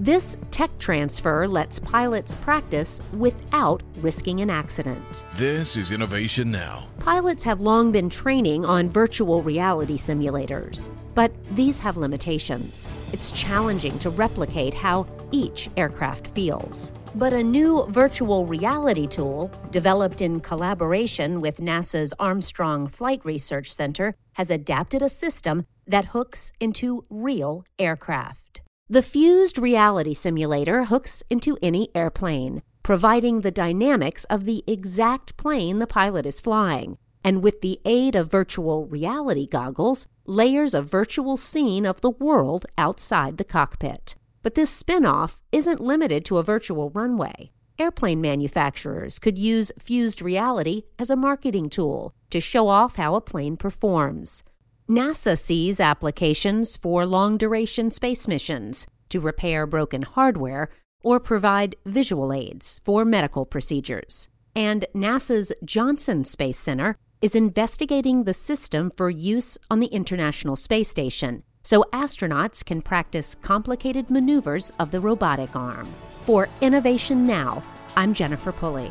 This tech transfer lets pilots practice without risking an accident. This is Innovation Now. Pilots have long been training on virtual reality simulators, but these have limitations. It's challenging to replicate how each aircraft feels. But a new virtual reality tool, developed in collaboration with NASA's Armstrong Flight Research Center, has adapted a system that hooks into real aircraft. The fused reality simulator hooks into any airplane, providing the dynamics of the exact plane the pilot is flying. And with the aid of virtual reality goggles, layers a virtual scene of the world outside the cockpit. But this spin off isn't limited to a virtual runway. Airplane manufacturers could use fused reality as a marketing tool to show off how a plane performs. NASA sees applications for long duration space missions to repair broken hardware or provide visual aids for medical procedures. And NASA's Johnson Space Center is investigating the system for use on the International Space Station so astronauts can practice complicated maneuvers of the robotic arm. For Innovation Now, I'm Jennifer Pulley.